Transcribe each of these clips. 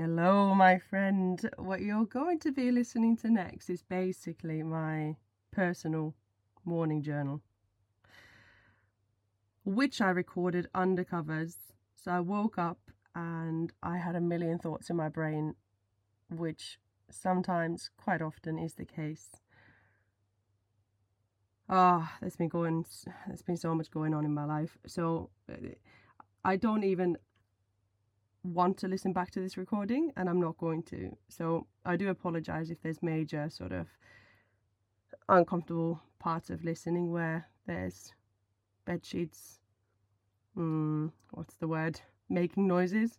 Hello, my friend. What you're going to be listening to next is basically my personal morning journal, which I recorded under covers. So I woke up and I had a million thoughts in my brain, which sometimes, quite often, is the case. Ah, oh, there's been going, there's been so much going on in my life. So I don't even want to listen back to this recording and I'm not going to. So I do apologize if there's major sort of uncomfortable parts of listening where there's bed sheets, mm, what's the word, making noises.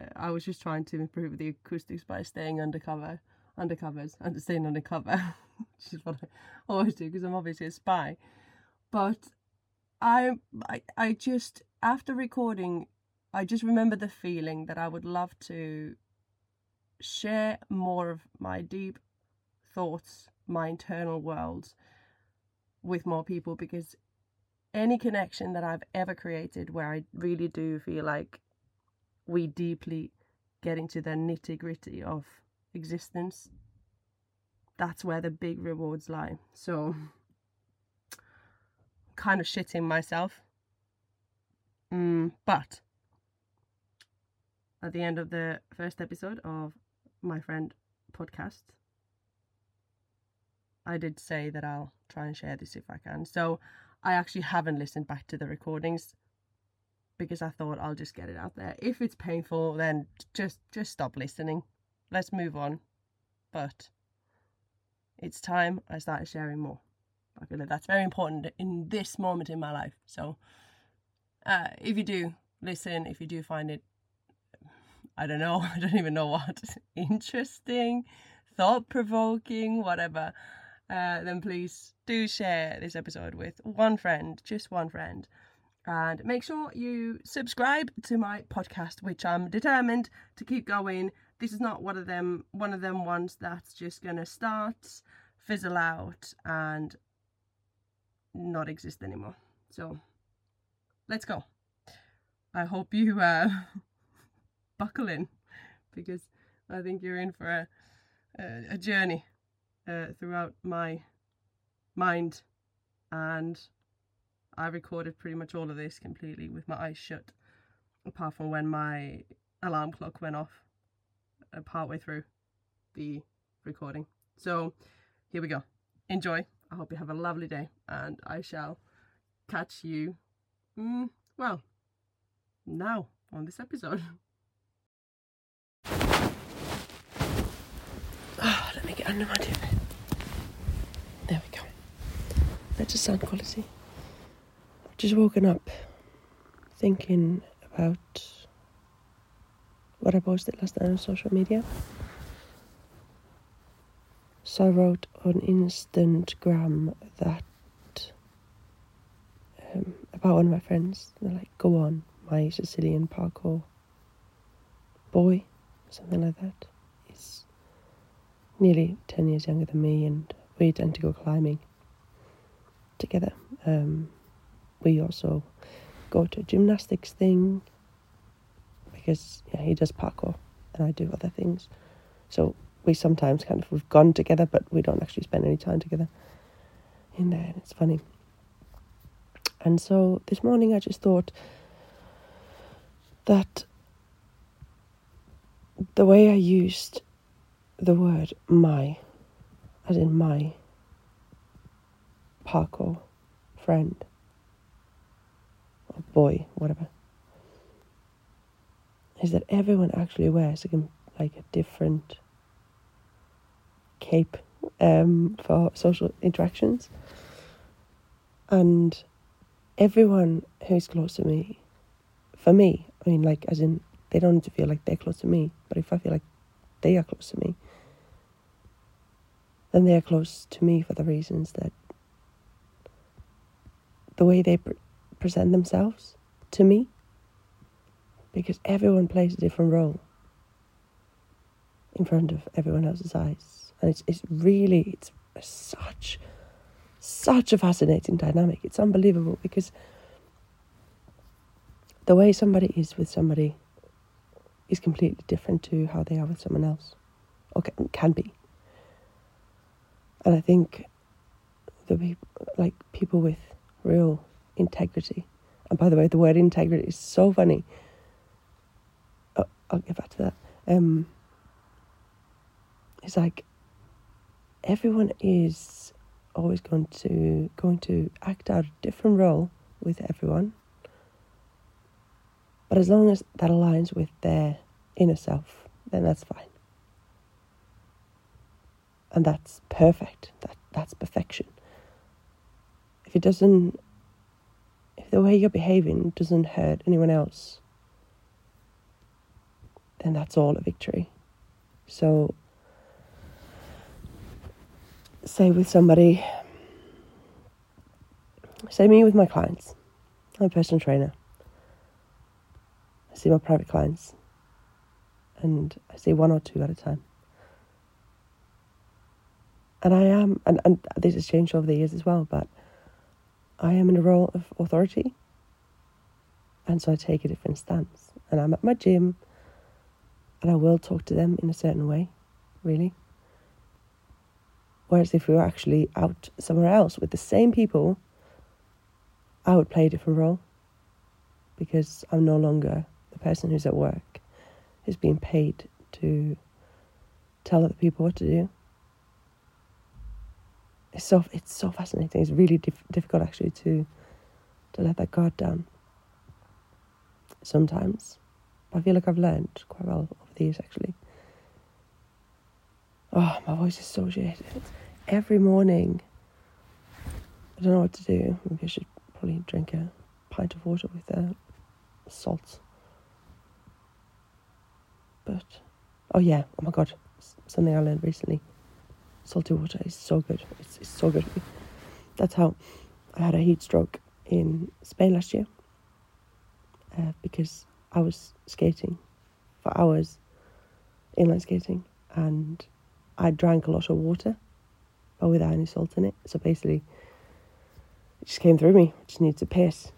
Uh, I was just trying to improve the acoustics by staying undercover, undercovers, and staying undercover, which is what I always do because I'm obviously a spy. But I, I, I just after recording I just remember the feeling that I would love to share more of my deep thoughts, my internal worlds with more people because any connection that I've ever created where I really do feel like we deeply get into the nitty gritty of existence, that's where the big rewards lie. So, kind of shitting myself. Mm, but at the end of the first episode of my friend podcast, I did say that I'll try and share this if I can. So I actually haven't listened back to the recordings because I thought I'll just get it out there. If it's painful, then just just stop listening. Let's move on. But it's time I started sharing more. I feel like that's very important in this moment in my life. So uh, if you do listen, if you do find it I don't know, I don't even know what, interesting, thought provoking, whatever, uh, then please do share this episode with one friend, just one friend. And make sure you subscribe to my podcast, which I'm determined to keep going. This is not one of them one of them ones that's just gonna start, fizzle out, and not exist anymore. So let's go. I hope you uh buckle in because I think you're in for a, a, a journey uh, throughout my mind. And I recorded pretty much all of this completely with my eyes shut, apart from when my alarm clock went off uh, partway through the recording. So here we go. Enjoy. I hope you have a lovely day, and I shall catch you, mm, well, now on this episode. TV. There we go. That's the sound quality. I've just woken up thinking about what I posted last night on social media. So I wrote on Instagram that um, about one of my friends. They're like, "Go on, my Sicilian parkour boy," something like that nearly 10 years younger than me, and we tend to go climbing together. Um, we also go to a gymnastics thing because yeah, he does parkour and I do other things. So we sometimes kind of we've gone together, but we don't actually spend any time together in there, and it's funny. And so this morning I just thought that the way I used the word my, as in my parkour friend or boy, whatever, is that everyone actually wears like a, like a different cape um, for social interactions. And everyone who's close to me, for me, I mean, like, as in, they don't need to feel like they're close to me, but if I feel like they are close to me, then they are close to me for the reasons that the way they pre- present themselves to me, because everyone plays a different role in front of everyone else's eyes, and it's it's really it's such such a fascinating dynamic. It's unbelievable because the way somebody is with somebody is completely different to how they are with someone else, or can, can be. And I think the people, like people with real integrity, and by the way, the word integrity is so funny. Oh, I'll get back to that. Um, it's like everyone is always going to going to act out a different role with everyone. But as long as that aligns with their inner self, then that's fine. And that's perfect. That that's perfection. If it doesn't if the way you're behaving doesn't hurt anyone else, then that's all a victory. So say with somebody, say me with my clients. I'm a personal trainer. I see my private clients, and I see one or two at a time. And I am, and, and this has changed over the years as well, but I am in a role of authority. And so I take a different stance. And I'm at my gym, and I will talk to them in a certain way, really. Whereas if we were actually out somewhere else with the same people, I would play a different role because I'm no longer the person who's at work, who's being paid to tell other people what to do. It's so it's so fascinating. It's really dif- difficult actually to to let that guard down. Sometimes, I feel like I've learned quite well over the years actually. Oh, my voice is so shit. Every morning, I don't know what to do. Maybe I should probably drink a pint of water with uh, salt. But, oh yeah, oh my god, something I learned recently. Salty water is so good. It's, it's so good. That's how I had a heat stroke in Spain last year uh, because I was skating for hours, inline skating, and I drank a lot of water, but without any salt in it. So basically, it just came through me. I just needed to piss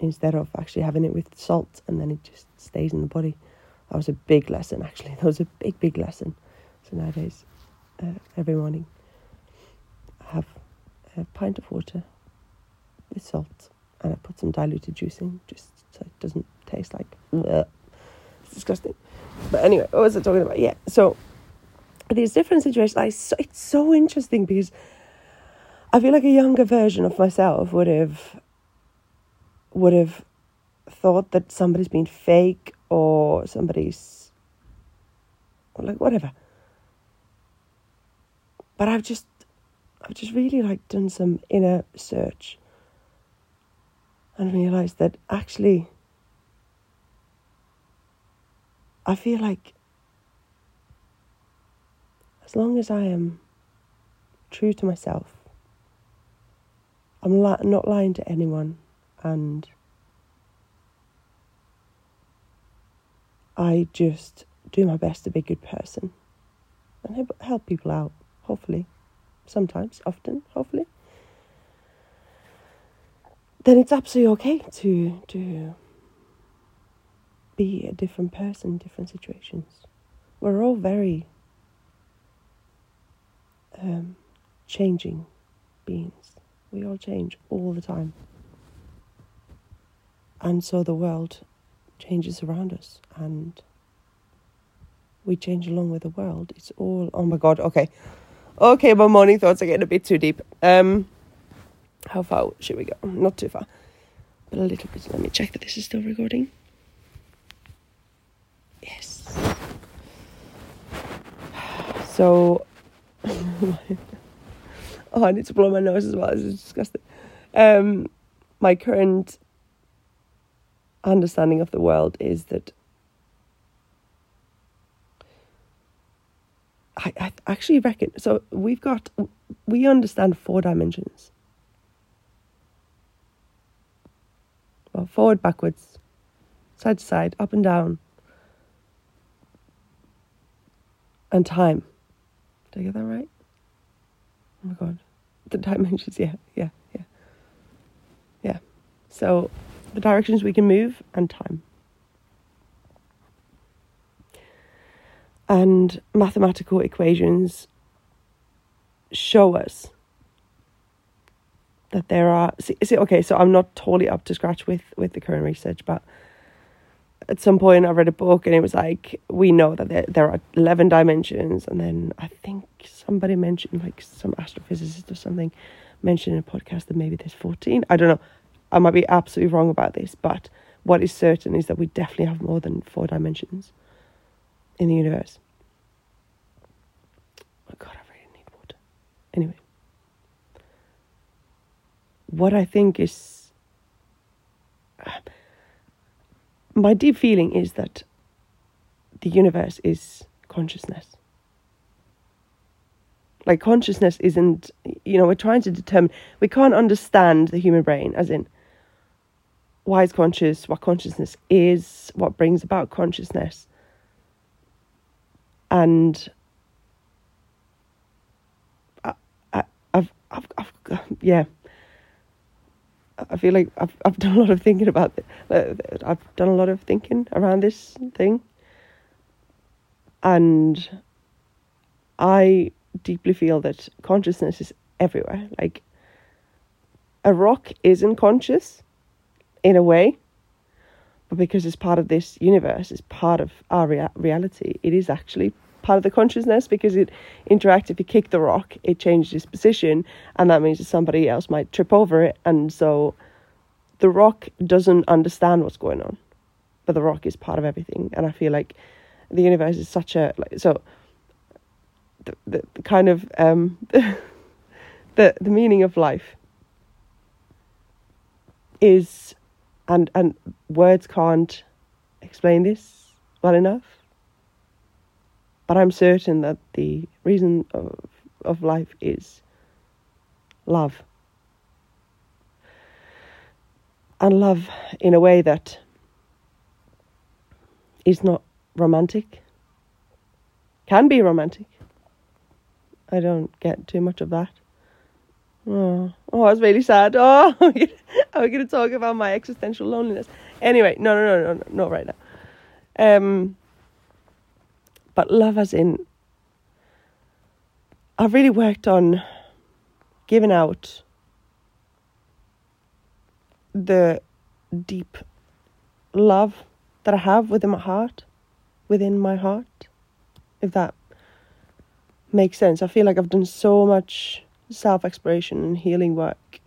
instead of actually having it with salt, and then it just stays in the body. That was a big lesson, actually. That was a big, big lesson. So nowadays, uh, every morning, I have a pint of water with salt, and I put some diluted juice in, just so it doesn't taste like. Ugh. It's disgusting. But anyway, what was I talking about? Yeah, so these different situations. I so, it's so interesting because I feel like a younger version of myself would have would have thought that somebody's been fake or somebody's like whatever. But I've just I've just really like done some inner search and realized that actually I feel like as long as I am true to myself, I'm li- not lying to anyone, and I just do my best to be a good person and help people out, hopefully, sometimes, often, hopefully. Then it's absolutely okay to to be a different person in different situations. We're all very um, changing beings. We all change all the time. And so the world changes around us and we change along with the world. It's all, oh my God, okay. Okay, my morning thoughts are getting a bit too deep. Um, how far should we go? Not too far, but a little bit. Let me check that this is still recording. Yes. So, oh, I need to blow my nose as well. This is disgusting. Um, my current understanding of the world is that I, I actually reckon so. We've got we understand four dimensions. Well, forward, backwards, side to side, up and down, and time. Did I get that right? Oh my god. The dimensions, yeah, yeah, yeah. Yeah. So the directions we can move and time. And mathematical equations show us that there are see, see, okay so i'm not totally up to scratch with with the current research but at some point i read a book and it was like we know that there, there are 11 dimensions and then i think somebody mentioned like some astrophysicist or something mentioned in a podcast that maybe there's 14 i don't know. I might be absolutely wrong about this but what is certain is that we definitely have more than four dimensions in the universe oh god i really need water anyway what I think is my deep feeling is that the universe is consciousness. Like consciousness isn't, you know, we're trying to determine, we can't understand the human brain, as in why is conscious, what consciousness is, what brings about consciousness. And I, I, I've, I've, I've, yeah, I feel like I've I've done a lot of thinking about it. Uh, I've done a lot of thinking around this thing, and I deeply feel that consciousness is everywhere. Like a rock isn't conscious, in a way, but because it's part of this universe, it's part of our rea- reality. It is actually part of the consciousness because it interacts. If you kick the rock, it changes its position, and that means that somebody else might trip over it. And so the rock doesn't understand what's going on, but the rock is part of everything. And I feel like the universe is such a like so. The, the, the kind of um, the the meaning of life is, and and words can't explain this well enough but I'm certain that the reason of, of life is love. And love in a way that is not romantic, can be romantic. I don't get too much of that. Oh, oh, it's really sad. Oh, I'm going to talk about my existential loneliness. Anyway, no, no, no, no, no, not right now. Um, but love as in I've really worked on giving out the deep love that I have within my heart, within my heart, if that makes sense. I feel like I've done so much self exploration and healing work.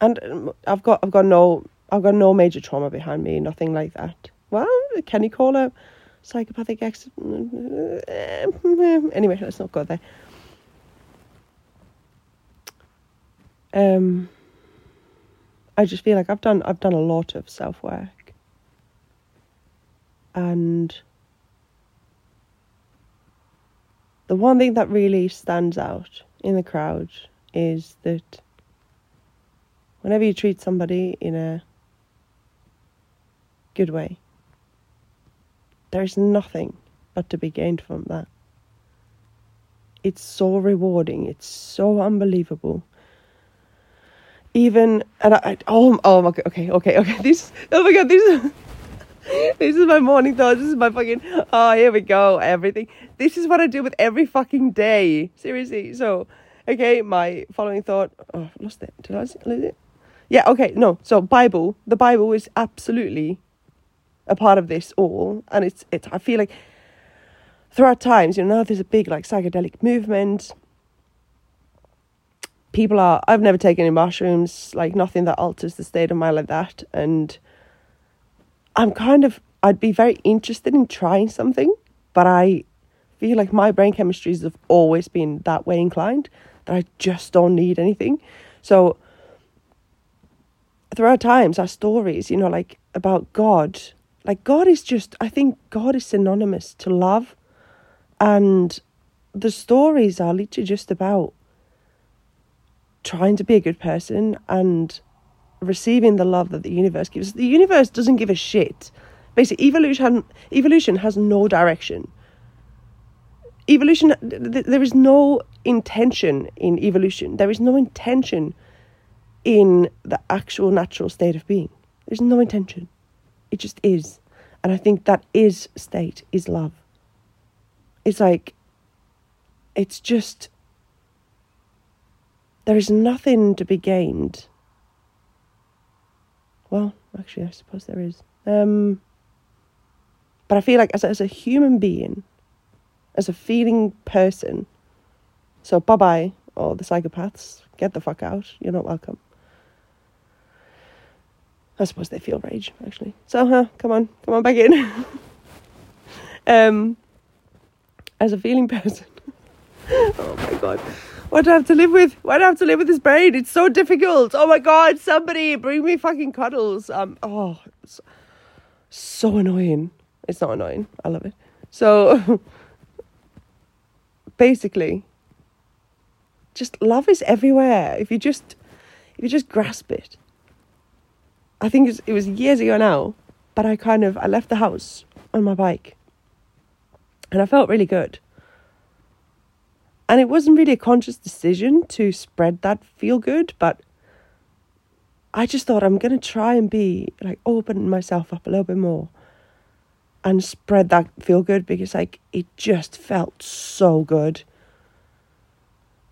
And um, I've got I've got no I've got no major trauma behind me, nothing like that well, can you call a psychopathic ex? Anyway, let's not go there. Um, I just feel like I've done I've done a lot of self work, and the one thing that really stands out in the crowd is that whenever you treat somebody in a good way, there's nothing but to be gained from that. It's so rewarding. It's so unbelievable. Even and I, oh oh my god okay okay okay this oh my god this this is my morning thought. This is my fucking oh here we go. Everything. This is what I do with every fucking day. Seriously. So okay my following thought oh lost it. Did I lose it? Yeah okay no. So Bible the Bible is absolutely a part of this all. And it's it's I feel like throughout times, you know, now there's a big like psychedelic movement. People are I've never taken any mushrooms, like nothing that alters the state of mind like that. And I'm kind of I'd be very interested in trying something, but I feel like my brain chemistries have always been that way inclined that I just don't need anything. So there are times our stories, you know, like about God like God is just, I think God is synonymous to love. And the stories are literally just about trying to be a good person and receiving the love that the universe gives. The universe doesn't give a shit. Basically, evolution evolution has no direction. Evolution, there is no intention in evolution. There is no intention in the actual natural state of being. There's no intention. It just is. And I think that is state, is love. It's like, it's just, there is nothing to be gained. Well, actually, I suppose there is. Um, but I feel like as, as a human being, as a feeling person, so bye bye, all the psychopaths, get the fuck out, you're not welcome. I suppose they feel rage, actually. So, huh, come on, come on back in. um, as a feeling person, oh my god, what do I have to live with? Why do I have to live with this brain? It's so difficult. Oh my god, somebody bring me fucking cuddles. Um, oh, so annoying. It's not annoying. I love it. So, basically, just love is everywhere. If you just, if you just grasp it. I think it was years ago now, but I kind of I left the house on my bike, and I felt really good. And it wasn't really a conscious decision to spread that feel good, but I just thought I'm gonna try and be like open myself up a little bit more and spread that feel good because like it just felt so good.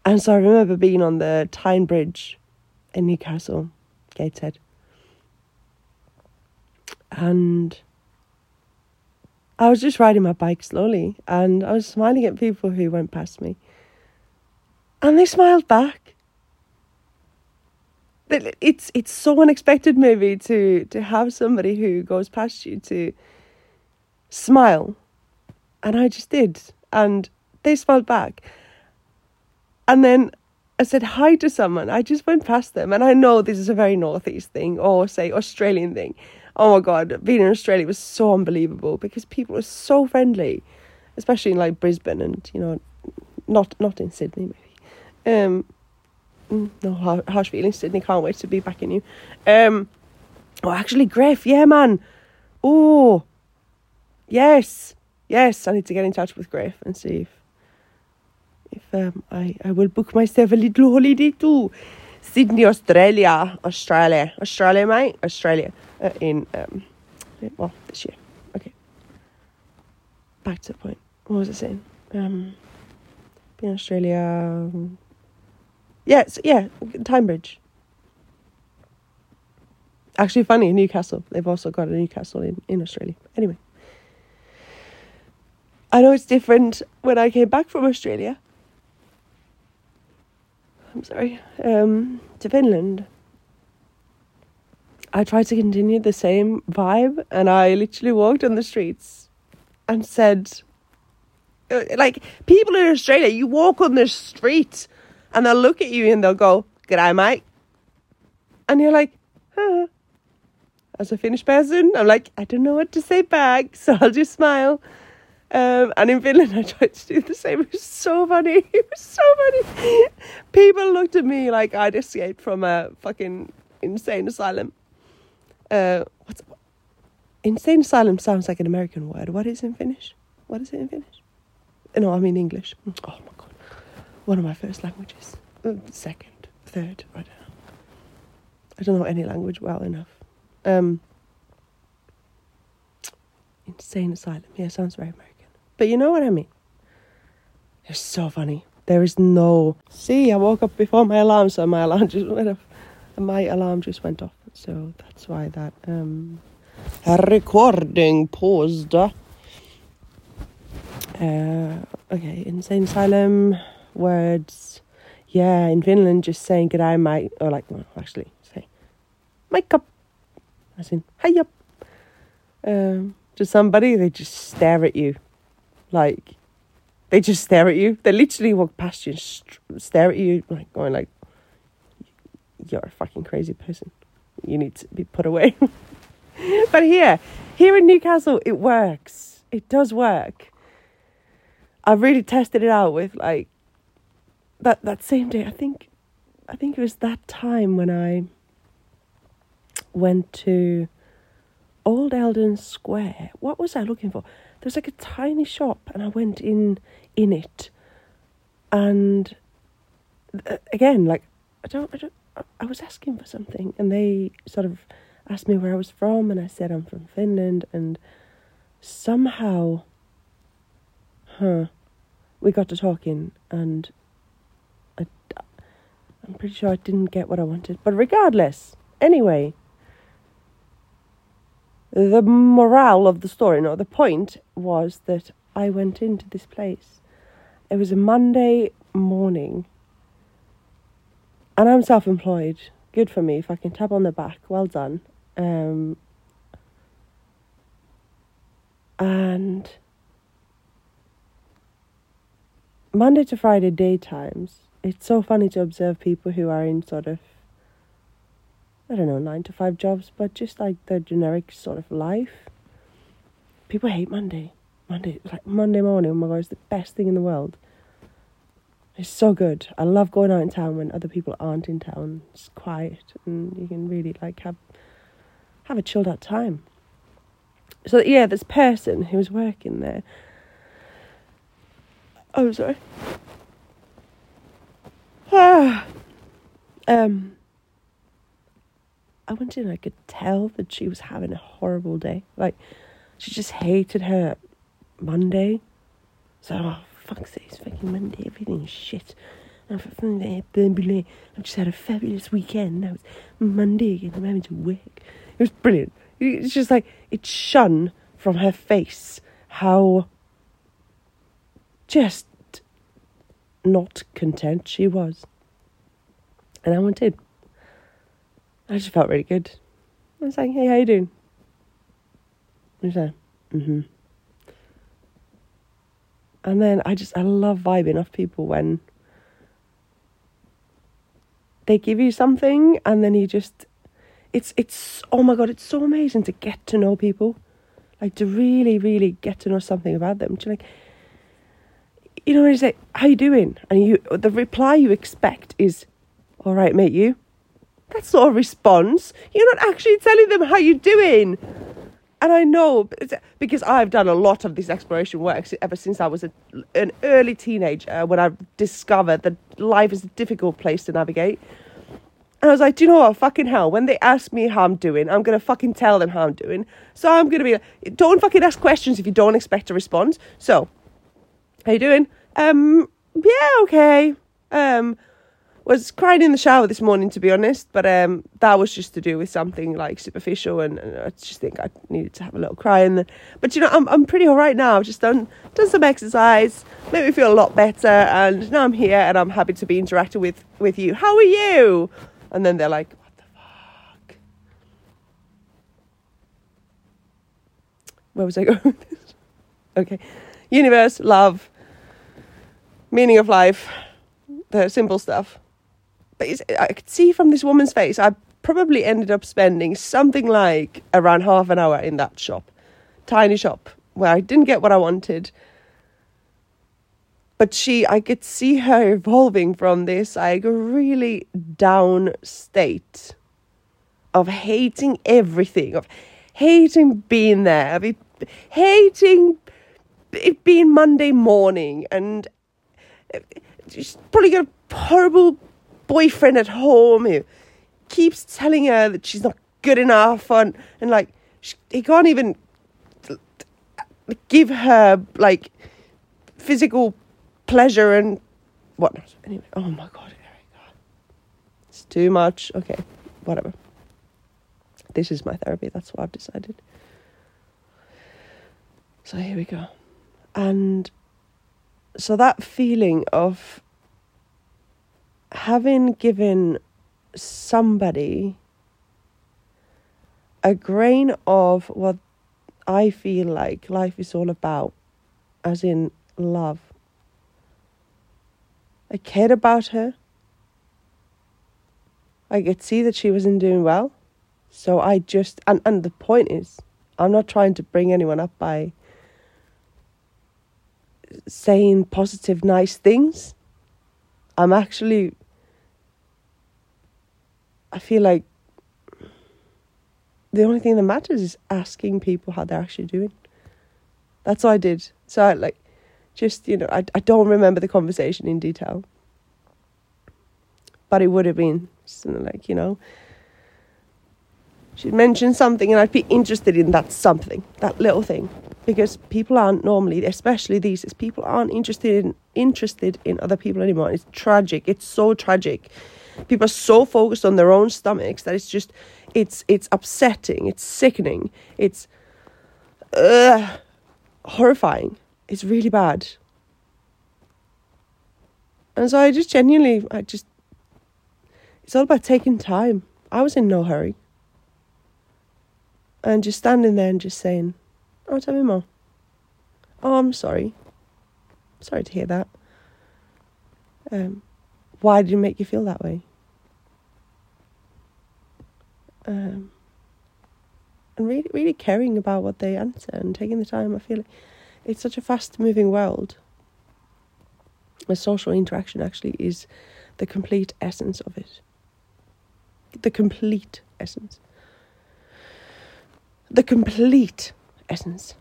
And so I remember being on the Tyne Bridge in Newcastle, Gateshead. And I was just riding my bike slowly and I was smiling at people who went past me. And they smiled back. It's it's so unexpected maybe to to have somebody who goes past you to smile. And I just did. And they smiled back. And then I said hi to someone. I just went past them. And I know this is a very Northeast thing or, say, Australian thing. Oh my God, being in Australia was so unbelievable because people were so friendly, especially in like Brisbane and, you know, not not in Sydney maybe. Um, mm, no harsh feelings, Sydney. Can't wait to be back in you. Um, oh, actually, Griff, yeah, man. Oh, yes, yes. I need to get in touch with Griff and see if if um, I I will book myself a little holiday to Sydney, Australia, Australia, Australia, mate, Australia. Uh, in um, well this year. Okay. Back to the point. What was I saying? Um, in Australia. yeah, so, yeah, Tyne Bridge. Actually, funny, Newcastle. They've also got a Newcastle in, in Australia. Anyway. I know it's different when I came back from Australia. I'm sorry. Um, to Finland. I tried to continue the same vibe and I literally walked on the streets and said, uh, like, people in Australia, you walk on the street and they'll look at you and they'll go, G'day, mate. And you're like, huh. As a Finnish person, I'm like, I don't know what to say back, so I'll just smile. Um, and in Finland, I tried to do the same. It was so funny. It was so funny. People looked at me like I'd escaped from a fucking insane asylum. Uh, what's insane asylum sounds like an American word. What is in Finnish? What is it in Finnish? No, I mean English. Oh my god, one of my first languages. Uh, second, third. I don't know. I don't know any language well enough. Um, insane asylum. Yeah, sounds very American. But you know what I mean. It's so funny. There is no. See, I woke up before my alarm, so my alarm just went off. My alarm just went off. So that's why that um, recording paused. Uh, okay, insane asylum words. Yeah, in Finland, just saying "good eye, mate," or like, well, actually, say "make up," as in "hey up." Um, to somebody, they just stare at you, like they just stare at you. They literally walk past you and st- stare at you, like going like, "You're a fucking crazy person." you need to be put away. but here, here in Newcastle, it works. It does work. I've really tested it out with like that that same day. I think, I think it was that time when I went to Old Eldon Square. What was I looking for? There was like a tiny shop, and I went in in it, and uh, again, like I don't, I don't, I was asking for something, and they sort of asked me where I was from, and I said I'm from Finland, and somehow, huh, we got to talking and I'm pretty sure I didn't get what I wanted. But regardless, anyway, the morale of the story, no, the point was that I went into this place. It was a Monday morning, and I'm self employed. Good for me if I can tap on the back. Well done. Um, and Monday to Friday daytimes, it's so funny to observe people who are in sort of I don't know, nine to five jobs, but just like the generic sort of life. People hate Monday. Monday, like Monday morning, oh my god, it's the best thing in the world. It's so good. I love going out in town when other people aren't in town. It's quiet and you can really like have have a chilled out time. So yeah, this person who was working there. Oh, sorry. Um I went in I could tell that she was having a horrible day. Like, she just hated her Monday. So, oh, fuck's it's fucking Monday, everything's shit. I've just had a fabulous weekend. Now it's Monday again, I'm having to work. It was brilliant. It's just like, it shone from her face how just not content she was. And I went in. I just felt really good. I was like, hey, how you doing? And she mm-hmm. And then I just, I love vibing off people when they give you something and then you just, it's, it's, oh my God, it's so amazing to get to know people. Like to really, really get to know something about them. To like, you know, when you say, how you doing? And you, the reply you expect is, all right, mate, you? That's not a response. You're not actually telling them how you're doing. And I know because I've done a lot of this exploration work ever since I was a, an early teenager uh, when I discovered that life is a difficult place to navigate. And I was like, do you know what? Fucking hell. When they ask me how I'm doing, I'm going to fucking tell them how I'm doing. So I'm going to be like, don't fucking ask questions if you don't expect a response. So, how you doing? Um, yeah, okay. Um, was crying in the shower this morning, to be honest, but um, that was just to do with something like superficial, and, and, I just think I needed to have a little cry. And but you know, I'm I'm pretty all right now. I've just done done some exercise, made me feel a lot better, and now I'm here, and I'm happy to be interacting with with you. How are you? And then they're like, what the fuck? Where was I going? okay, universe, love, meaning of life, the simple stuff but I could see from this woman's face, I probably ended up spending something like around half an hour in that shop, tiny shop, where I didn't get what I wanted. But she, I could see her evolving from this like really down state of hating everything, of hating being there, of hating it being Monday morning, and she's probably got a horrible boyfriend at home who keeps telling her that she's not good enough and, and like she, he can't even give her like physical pleasure and whatnot. Anyway, oh my god, it's too much. Okay, whatever. This is my therapy. That's what I've decided. So here we go, and so that feeling of having given somebody a grain of what I feel like life is all about, as in love. I cared about her. I could see that she wasn't doing well. So I just, and, and the point is, I'm not trying to bring anyone up by saying positive, nice things. I'm actually, I feel like the only thing that matters is asking people how they're actually doing. That's what I did. So I like, just you know, I I don't remember the conversation in detail, but it would have been something like you know. She'd mention something, and I'd be interested in that something, that little thing. Because people aren't normally, especially these, people aren't interested in interested in other people anymore. It's tragic. It's so tragic. People are so focused on their own stomachs that it's just, it's it's upsetting. It's sickening. It's uh, horrifying. It's really bad. And so I just genuinely, I just, it's all about taking time. I was in no hurry. And just standing there and just saying, Oh, tell me more. Oh, I'm sorry. Sorry to hear that. Um, why did it make you feel that way? Um, and really, really caring about what they answer and taking the time. I feel like it's such a fast moving world a social interaction actually is the complete essence of it. The complete essence. The complete essence.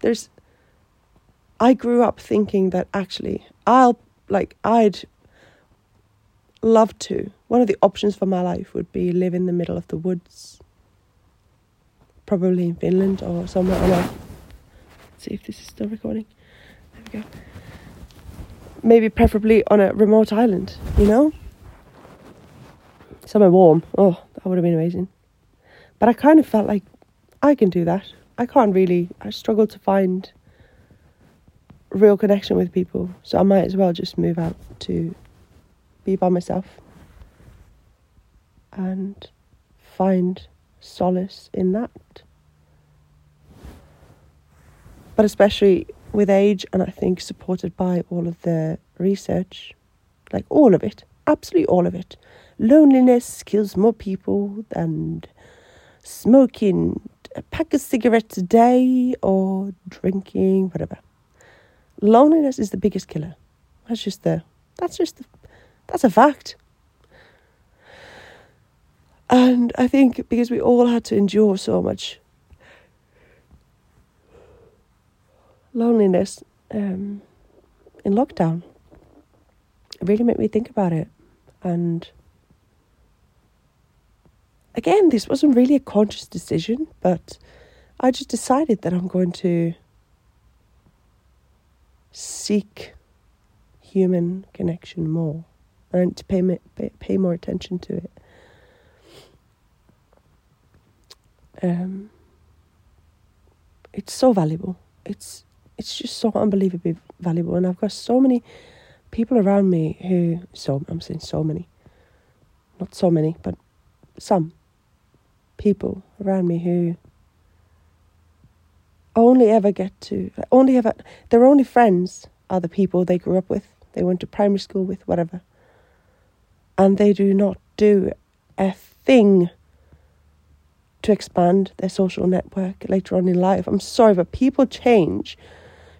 There's. I grew up thinking that actually I'll, like, I'd love to. One of the options for my life would be live in the middle of the woods. Probably in Finland or somewhere oh, on a. Let's see if this is still recording There we go. Maybe preferably on a remote island, you know? Somewhere warm. Oh, that would have been amazing. But I kind of felt like I can do that. I can't really, I struggle to find real connection with people. So I might as well just move out to be by myself and find solace in that. But especially with age, and I think supported by all of the research, like all of it, absolutely all of it. Loneliness kills more people than smoking a pack of cigarettes a day or drinking, whatever. Loneliness is the biggest killer. That's just the, that's just the, that's a fact. And I think because we all had to endure so much loneliness um, in lockdown. It really made me think about it. And again, this wasn't really a conscious decision, but I just decided that I'm going to seek human connection more and to pay, pay, more attention to it. Um, it's so valuable. It's it's just so unbelievably valuable. And I've got so many people around me who, so I'm saying so many, not so many, but some people around me who only ever get to, only ever, their only friends are the people they grew up with, they went to primary school with, whatever. And they do not do a thing to expand their social network later on in life. I'm sorry, but people change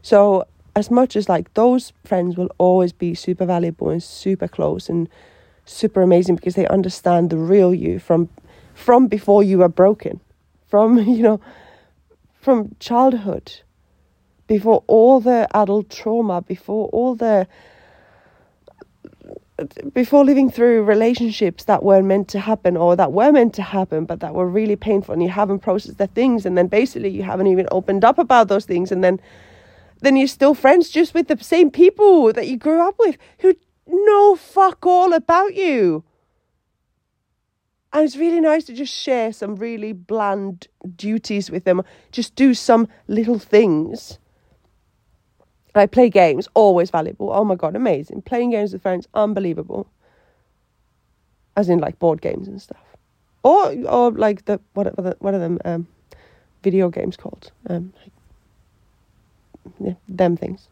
so as much as like those friends will always be super valuable and super close and super amazing because they understand the real you from from before you were broken from you know from childhood before all the adult trauma before all the before living through relationships that weren't meant to happen or that were meant to happen but that were really painful and you haven't processed the things and then basically you haven't even opened up about those things and then then you're still friends just with the same people that you grew up with who know fuck all about you. And it's really nice to just share some really bland duties with them. Just do some little things. I play games, always valuable. Oh my god, amazing. Playing games with friends, unbelievable. As in like board games and stuff. Or or like the what are, what are them um, video games called? Um, like yeah, them things,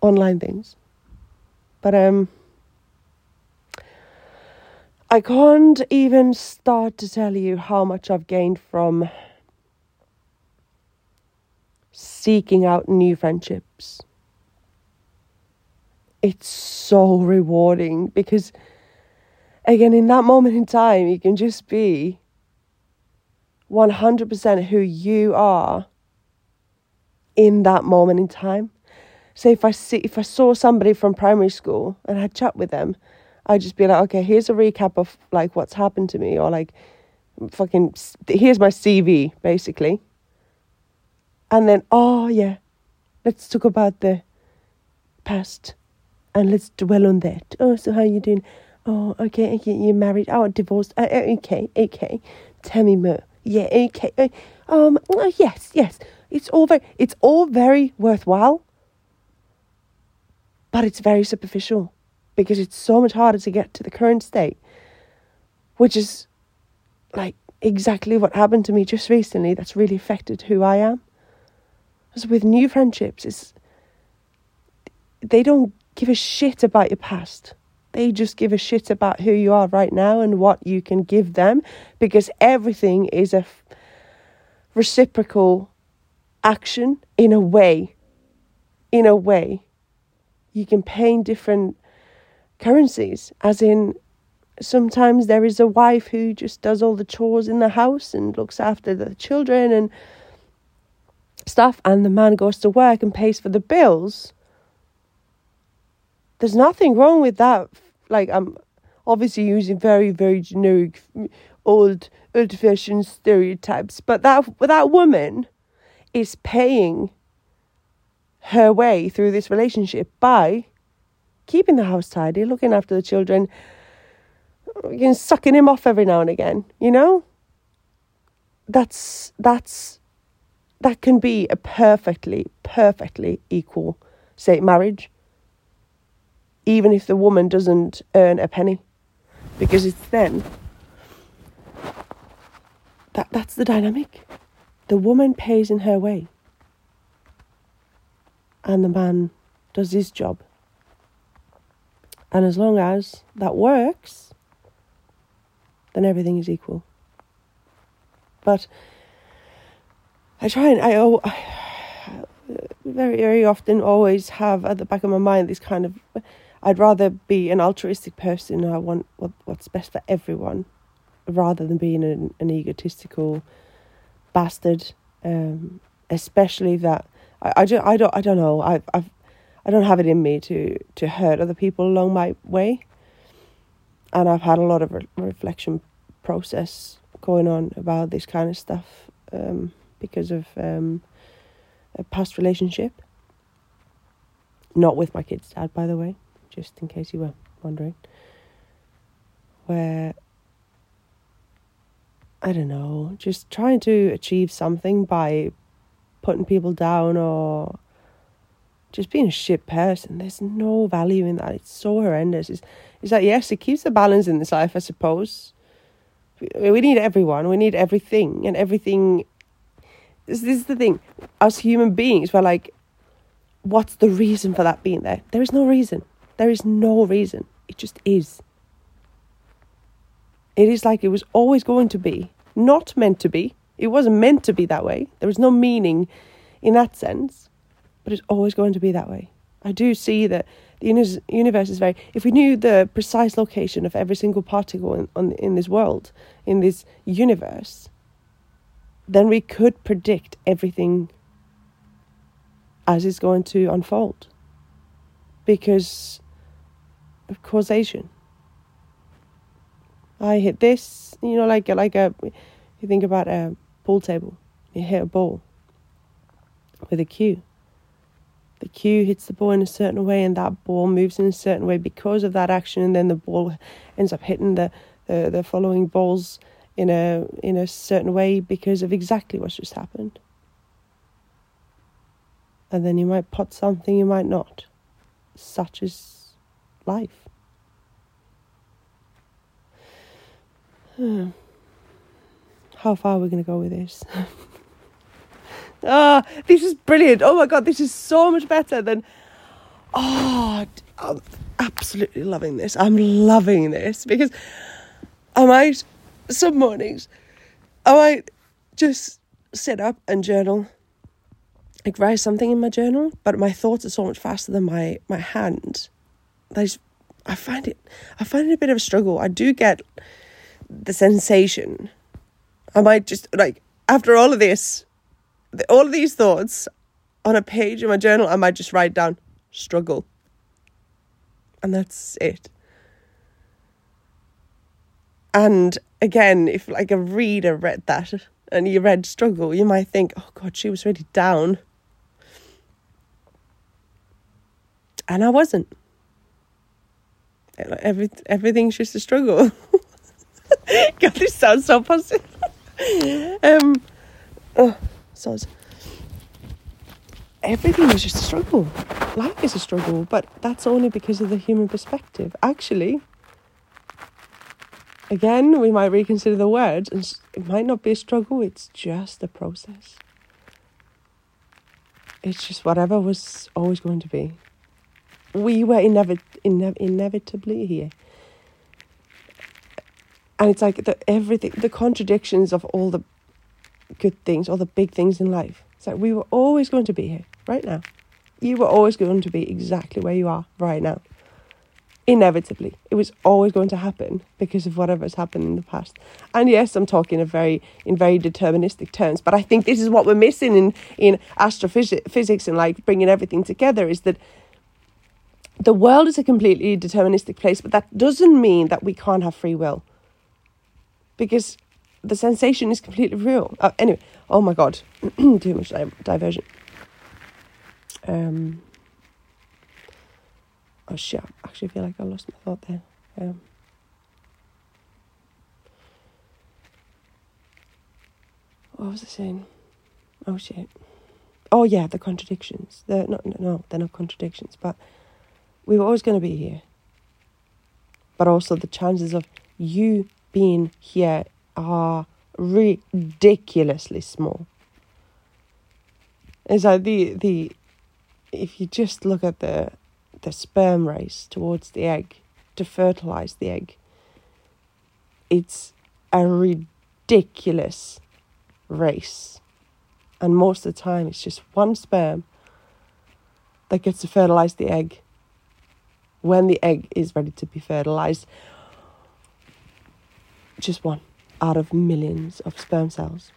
online things. But um, I can't even start to tell you how much I've gained from seeking out new friendships. It's so rewarding because, again, in that moment in time, you can just be 100% who you are in that moment in time. So if I see if I saw somebody from primary school and I had chat with them, I'd just be like, okay, here's a recap of like what's happened to me, or like fucking here's my CV basically. And then oh yeah, let's talk about the past and let's dwell on that. Oh, so how you doing? Oh, okay, okay, you're married. Oh, divorced. Uh, okay, okay. Tell me more. Yeah, okay. Uh, um, uh, yes, yes. It's all very, it's all very worthwhile, but it's very superficial because it's so much harder to get to the current state, which is like exactly what happened to me just recently. That's really affected who I am. Because with new friendships, it's they don't give a shit about your past. They just give a shit about who you are right now and what you can give them because everything is a f- reciprocal action in a way. In a way. You can paint different currencies, as in sometimes there is a wife who just does all the chores in the house and looks after the children and stuff, and the man goes to work and pays for the bills. There's nothing wrong with that like I'm obviously using very very generic old old fashioned stereotypes, but that that woman is paying her way through this relationship by keeping the house tidy, looking after the children, and sucking him off every now and again, you know? That's that's that can be a perfectly, perfectly equal say marriage even if the woman doesn't earn a penny, because it's then that that's the dynamic. The woman pays in her way, and the man does his job. And as long as that works, then everything is equal. But I try and I, oh, I very very often always have at the back of my mind this kind of I'd rather be an altruistic person. I want what, what's best for everyone, rather than being an, an egotistical bastard. Um, especially that I, I, don't, I don't I don't know I I've I don't have it in me to to hurt other people along my way. And I've had a lot of re- reflection process going on about this kind of stuff um, because of um, a past relationship. Not with my kid's dad, by the way just in case you were wondering, where I don't know, just trying to achieve something by putting people down or just being a shit person. There's no value in that. It's so horrendous. It's, it's like, yes, it keeps the balance in this life, I suppose. We need everyone, we need everything, and everything. This, this is the thing. As human beings, we're like, what's the reason for that being there? There is no reason. There is no reason. It just is. It is like it was always going to be, not meant to be. It wasn't meant to be that way. There was no meaning in that sense, but it's always going to be that way. I do see that the universe is very. If we knew the precise location of every single particle in, on, in this world, in this universe, then we could predict everything as it's going to unfold. Because of causation. I hit this, you know, like like a you think about a pool table. You hit a ball with a cue. The cue hits the ball in a certain way, and that ball moves in a certain way because of that action, and then the ball ends up hitting the the, the following balls in a in a certain way because of exactly what's just happened. And then you might pot something, you might not. Such as life. How far are we going to go with this? Ah, this is brilliant. Oh my god, this is so much better than. Oh, I'm absolutely loving this. I'm loving this because I might, some mornings, I might just sit up and journal, like write something in my journal, but my thoughts are so much faster than my, my hand those I find it I find it a bit of a struggle. I do get the sensation. I might just like after all of this, all of these thoughts on a page in my journal, I might just write down struggle. And that's it. And again, if like a reader read that and you read struggle, you might think, oh God, she was really down. And I wasn't. Every, everything's just a struggle. God, this sounds so positive. um, oh, so everything is just a struggle. Life is a struggle, but that's only because of the human perspective. Actually, again, we might reconsider the words, and it might not be a struggle, it's just a process. It's just whatever was always going to be. We were inevi- ine- inevitably here. And it's like the everything, the contradictions of all the good things, all the big things in life. It's like we were always going to be here right now. You were always going to be exactly where you are right now inevitably. It was always going to happen because of whatever's happened in the past. And yes, I'm talking a very in very deterministic terms, but I think this is what we're missing in in astrophysics and like bringing everything together is that the world is a completely deterministic place, but that doesn't mean that we can't have free will. Because the sensation is completely real. Uh, anyway, oh my god, too much diversion. Um, Oh shit, I actually feel like I lost my thought there. Um, what was I saying? Oh shit. Oh yeah, the contradictions. The no, no, no, they're not contradictions, but we were always going to be here. But also the chances of you being here are ridiculously small. It's like the the if you just look at the the sperm race towards the egg to fertilize the egg. It's a ridiculous race. And most of the time, it's just one sperm that gets to fertilize the egg when the egg is ready to be fertilized. Just one out of millions of sperm cells.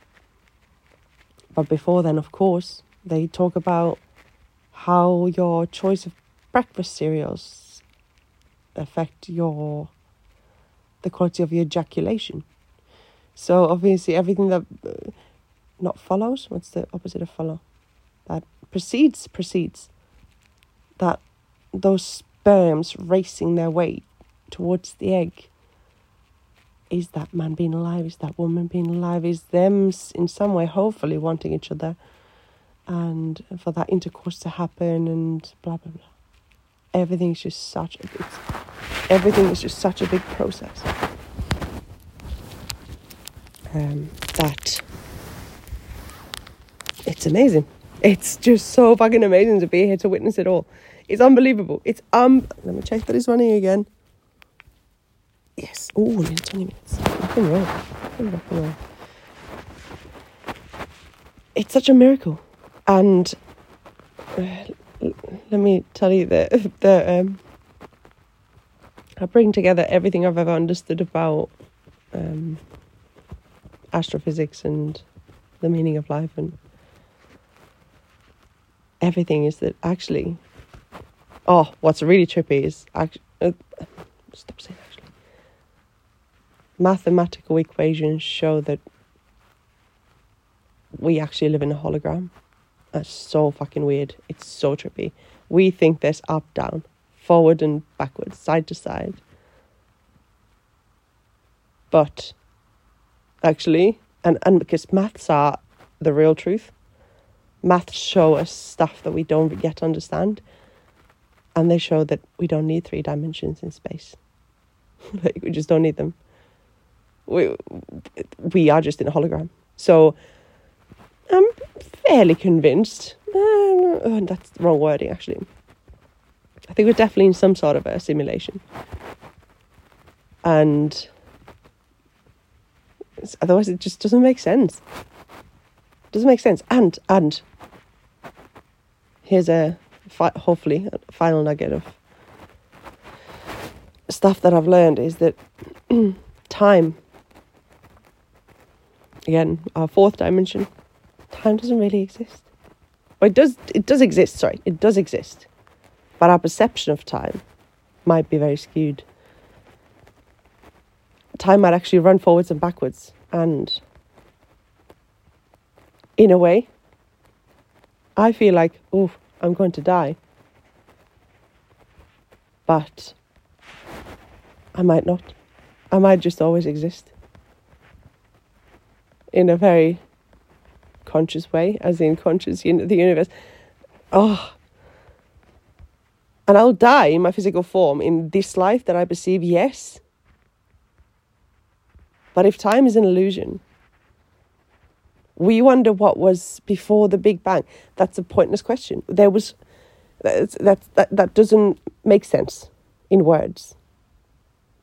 But before then, of course, they talk about how your choice of breakfast cereals affect your the quality of your ejaculation. So obviously everything that uh, not follows, what's the opposite of follow? That precedes precedes that those sperms racing their way towards the egg is that man being alive, is that woman being alive, is them in some way hopefully wanting each other and for that intercourse to happen and blah blah blah. Everything's just such a big everything is just such a big process. Um, that it's amazing. It's just so fucking amazing to be here to witness it all. It's unbelievable. It's um let me check that running again yes. Oh in 20 minutes. Nothing wrong nothing wrong it's such a miracle. And uh, let me tell you that the um, I bring together everything I've ever understood about um, astrophysics and the meaning of life and everything is that actually oh what's really trippy is actually uh, stop saying actually mathematical equations show that we actually live in a hologram that's so fucking weird. It's so trippy. We think there's up, down, forward and backwards, side to side. But actually, and, and because maths are the real truth, maths show us stuff that we don't yet understand. And they show that we don't need three dimensions in space. like, we just don't need them. We, we are just in a hologram. So, I'm fairly convinced. Uh, that's the wrong wording, actually. I think we're definitely in some sort of a simulation. And otherwise, it just doesn't make sense. Doesn't make sense. And, and, here's a fi- hopefully a final nugget of stuff that I've learned is that time, again, our fourth dimension, time doesn't really exist. Well, it does. It does exist. Sorry, it does exist, but our perception of time might be very skewed. time might actually run forwards and backwards. And in a way, I feel like, oh, I'm going to die. But I might not. I might just always exist in a very conscious way, as in conscious in the universe. Oh. And I'll die in my physical form in this life that I perceive, yes. But if time is an illusion, we wonder what was before the Big Bang. That's a pointless question. There was that that that doesn't make sense in words.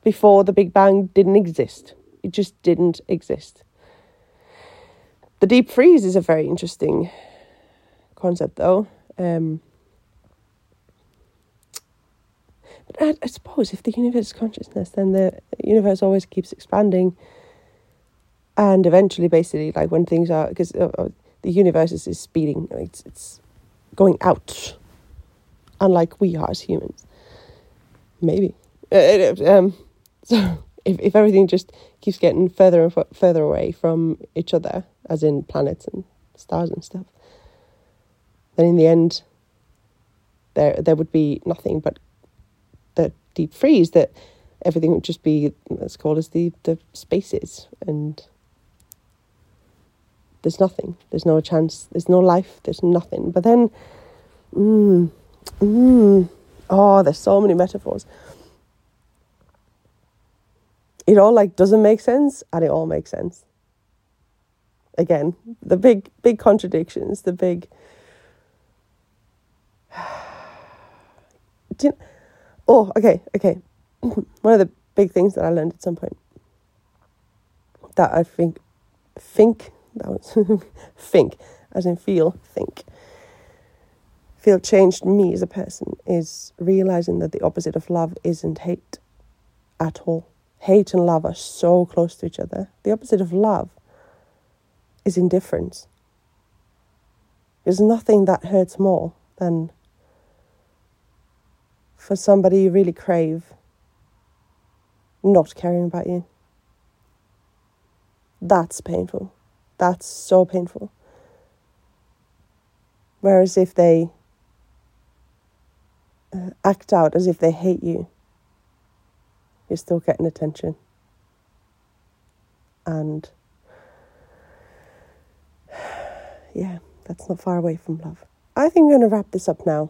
Before the Big Bang didn't exist. It just didn't exist. The deep freeze is a very interesting concept, though. Um, but I, I suppose if the universe is consciousness, then the universe always keeps expanding. And eventually basically like when things are because uh, uh, the universe is, is speeding it's it's going out unlike we are as humans. Maybe. Uh, um so if, if everything just keeps getting further and f- further away from each other as in planets and stars and stuff then in the end there there would be nothing but the deep freeze that everything would just be as called as the the spaces and there's nothing. There's no chance. There's no life. There's nothing. But then, mm, mm, oh, there's so many metaphors. It all like doesn't make sense, and it all makes sense. Again, the big, big contradictions. The big. You, oh, okay, okay. One of the big things that I learned at some point that I think think that was think, as in feel, think. Feel changed me as a person is realizing that the opposite of love isn't hate at all. Hate and love are so close to each other. The opposite of love is indifference. There's nothing that hurts more than for somebody you really crave not caring about you. That's painful. That's so painful. Whereas if they uh, act out as if they hate you, you're still getting attention. And yeah, that's not far away from love. I think I'm going to wrap this up now.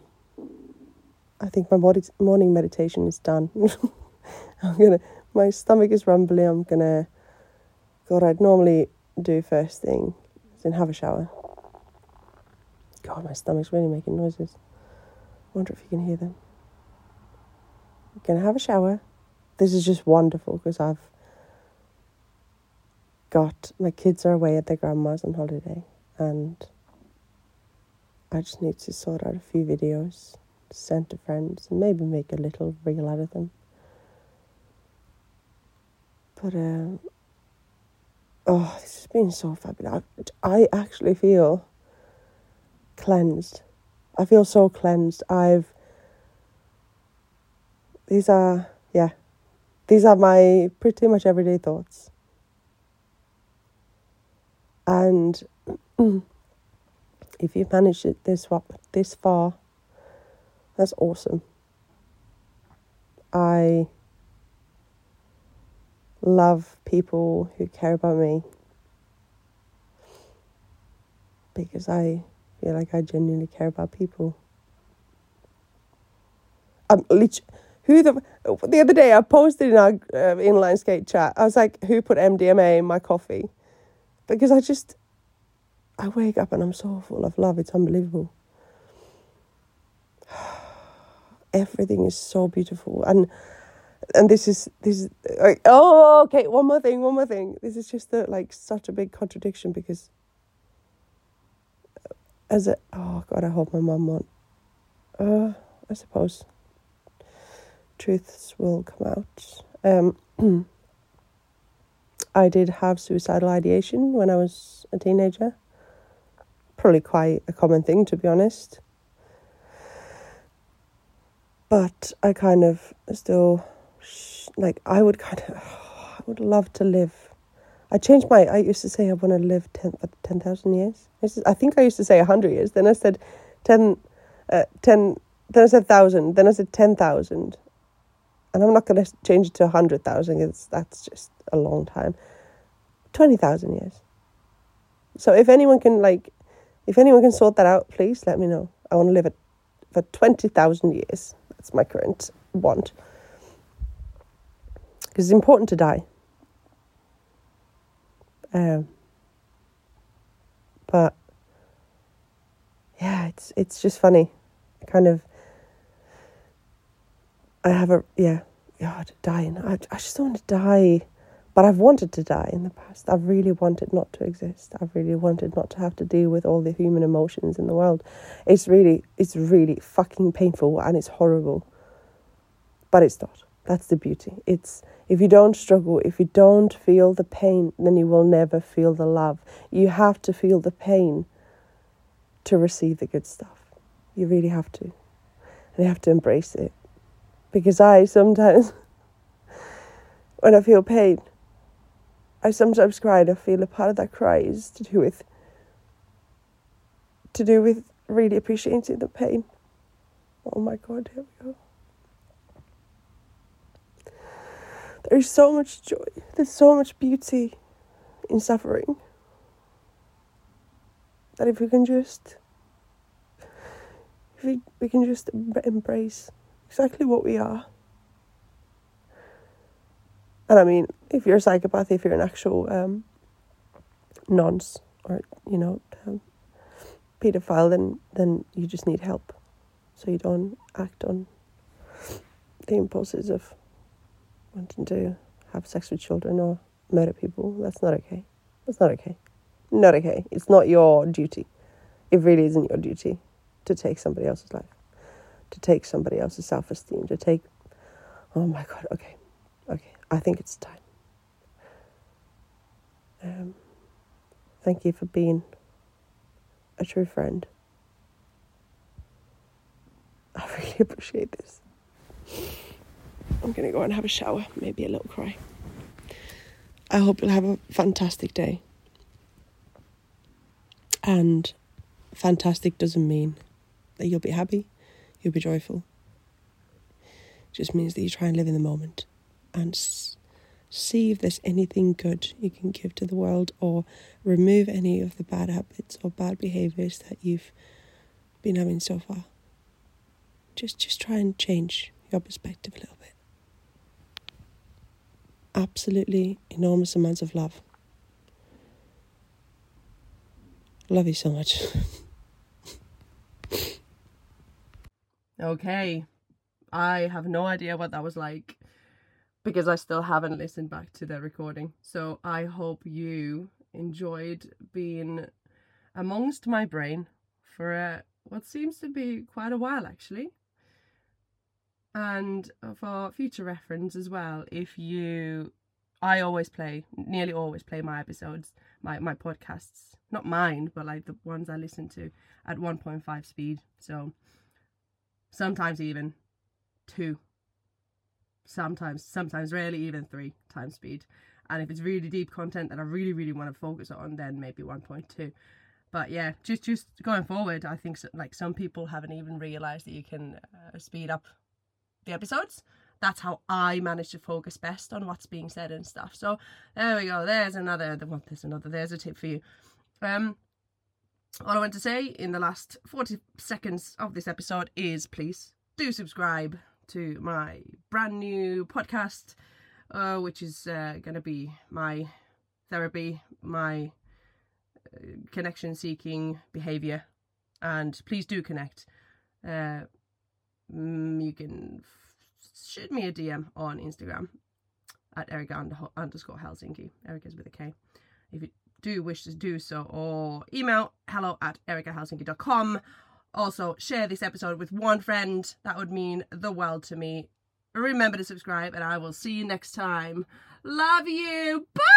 I think my morning meditation is done. I'm gonna. My stomach is rumbling. I'm gonna. God, I'd normally do first thing then have a shower. God, my stomach's really making noises. Wonder if you can hear them. I'm gonna have a shower. This is just wonderful because I've got my kids are away at their grandma's on holiday and I just need to sort out a few videos, send to friends, and maybe make a little reel out of them. But uh, oh, this has been so fabulous. I actually feel cleansed. I feel so cleansed. I've, these are, yeah, these are my pretty much everyday thoughts. And if you've managed it this far, this far, that's awesome. I love people who care about me because I feel like I genuinely care about people. I'm literally, who the the other day I posted in our uh, inline skate chat. I was like, who put MDMA in my coffee? Because I just I wake up and I'm so full of love. It's unbelievable. Everything is so beautiful and and this is this is like oh okay one more thing one more thing this is just like such a big contradiction because as a oh god i hope my mom won't uh i suppose truths will come out um i did have suicidal ideation when i was a teenager probably quite a common thing to be honest but i kind of still like I would kind of I would love to live. I changed my. I used to say I want to live ten for ten thousand years. I, to- I think I used to say hundred years. Then I said ten, uh, ten. Then I said thousand. Then I said ten thousand. And I'm not going to change it to hundred thousand. It's that's just a long time. Twenty thousand years. So if anyone can like, if anyone can sort that out, please let me know. I want to live it for twenty thousand years. That's my current want. Because it's important to die. Um, but yeah, it's it's just funny. Kind of I have a yeah, God, dying. I I just don't want to die. But I've wanted to die in the past. I've really wanted not to exist. I've really wanted not to have to deal with all the human emotions in the world. It's really it's really fucking painful and it's horrible. But it's not. That's the beauty. It's if you don't struggle, if you don't feel the pain, then you will never feel the love. You have to feel the pain to receive the good stuff. You really have to. And you have to embrace it. Because I sometimes, when I feel pain, I sometimes cry and I feel a part of that cry is to do with to do with really appreciating the pain. Oh my god, here we go. There's so much joy. There's so much beauty in suffering. That if we can just, if we, we can just embrace exactly what we are. And I mean, if you're a psychopath, if you're an actual um, nonce or you know um, pedophile, then then you just need help, so you don't act on the impulses of wanting to have sex with children or murder people. That's not okay. That's not okay. Not okay. It's not your duty. It really isn't your duty to take somebody else's life, to take somebody else's self esteem, to take. Oh my God. Okay. Okay. I think it's time. Um, thank you for being a true friend. I really appreciate this. I'm going to go and have a shower, maybe a little cry. I hope you'll have a fantastic day. And fantastic doesn't mean that you'll be happy, you'll be joyful. It just means that you try and live in the moment and see if there's anything good you can give to the world or remove any of the bad habits or bad behaviors that you've been having so far. Just just try and change your perspective a little bit. Absolutely enormous amounts of love. Love you so much. Okay. I have no idea what that was like because I still haven't listened back to the recording. So I hope you enjoyed being amongst my brain for uh, what seems to be quite a while actually. And for future reference as well, if you I always play, nearly always play my episodes, my, my podcasts, not mine, but like the ones I listen to at 1.5 speed. So sometimes even two. Sometimes sometimes rarely even three times speed. And if it's really deep content that i really really want to focus on then maybe 1.2 but yeah just just going forward i think so, like some people haven't even realized that you can uh, speed up the episodes. That's how i manage to focus best on what's being said and stuff. So there we go. There's another there's another there's a tip for you. Um all I want to say in the last 40 seconds of this episode is please do subscribe to my brand new podcast, uh, which is uh, going to be my therapy, my uh, connection seeking behavior. And please do connect. Uh, mm, you can f- shoot me a DM on Instagram at Erika under- underscore Helsinki. Erika's with a K. If do wish to do so, or email hello at erikahelsinki.com. Also, share this episode with one friend. That would mean the world to me. Remember to subscribe, and I will see you next time. Love you. Bye.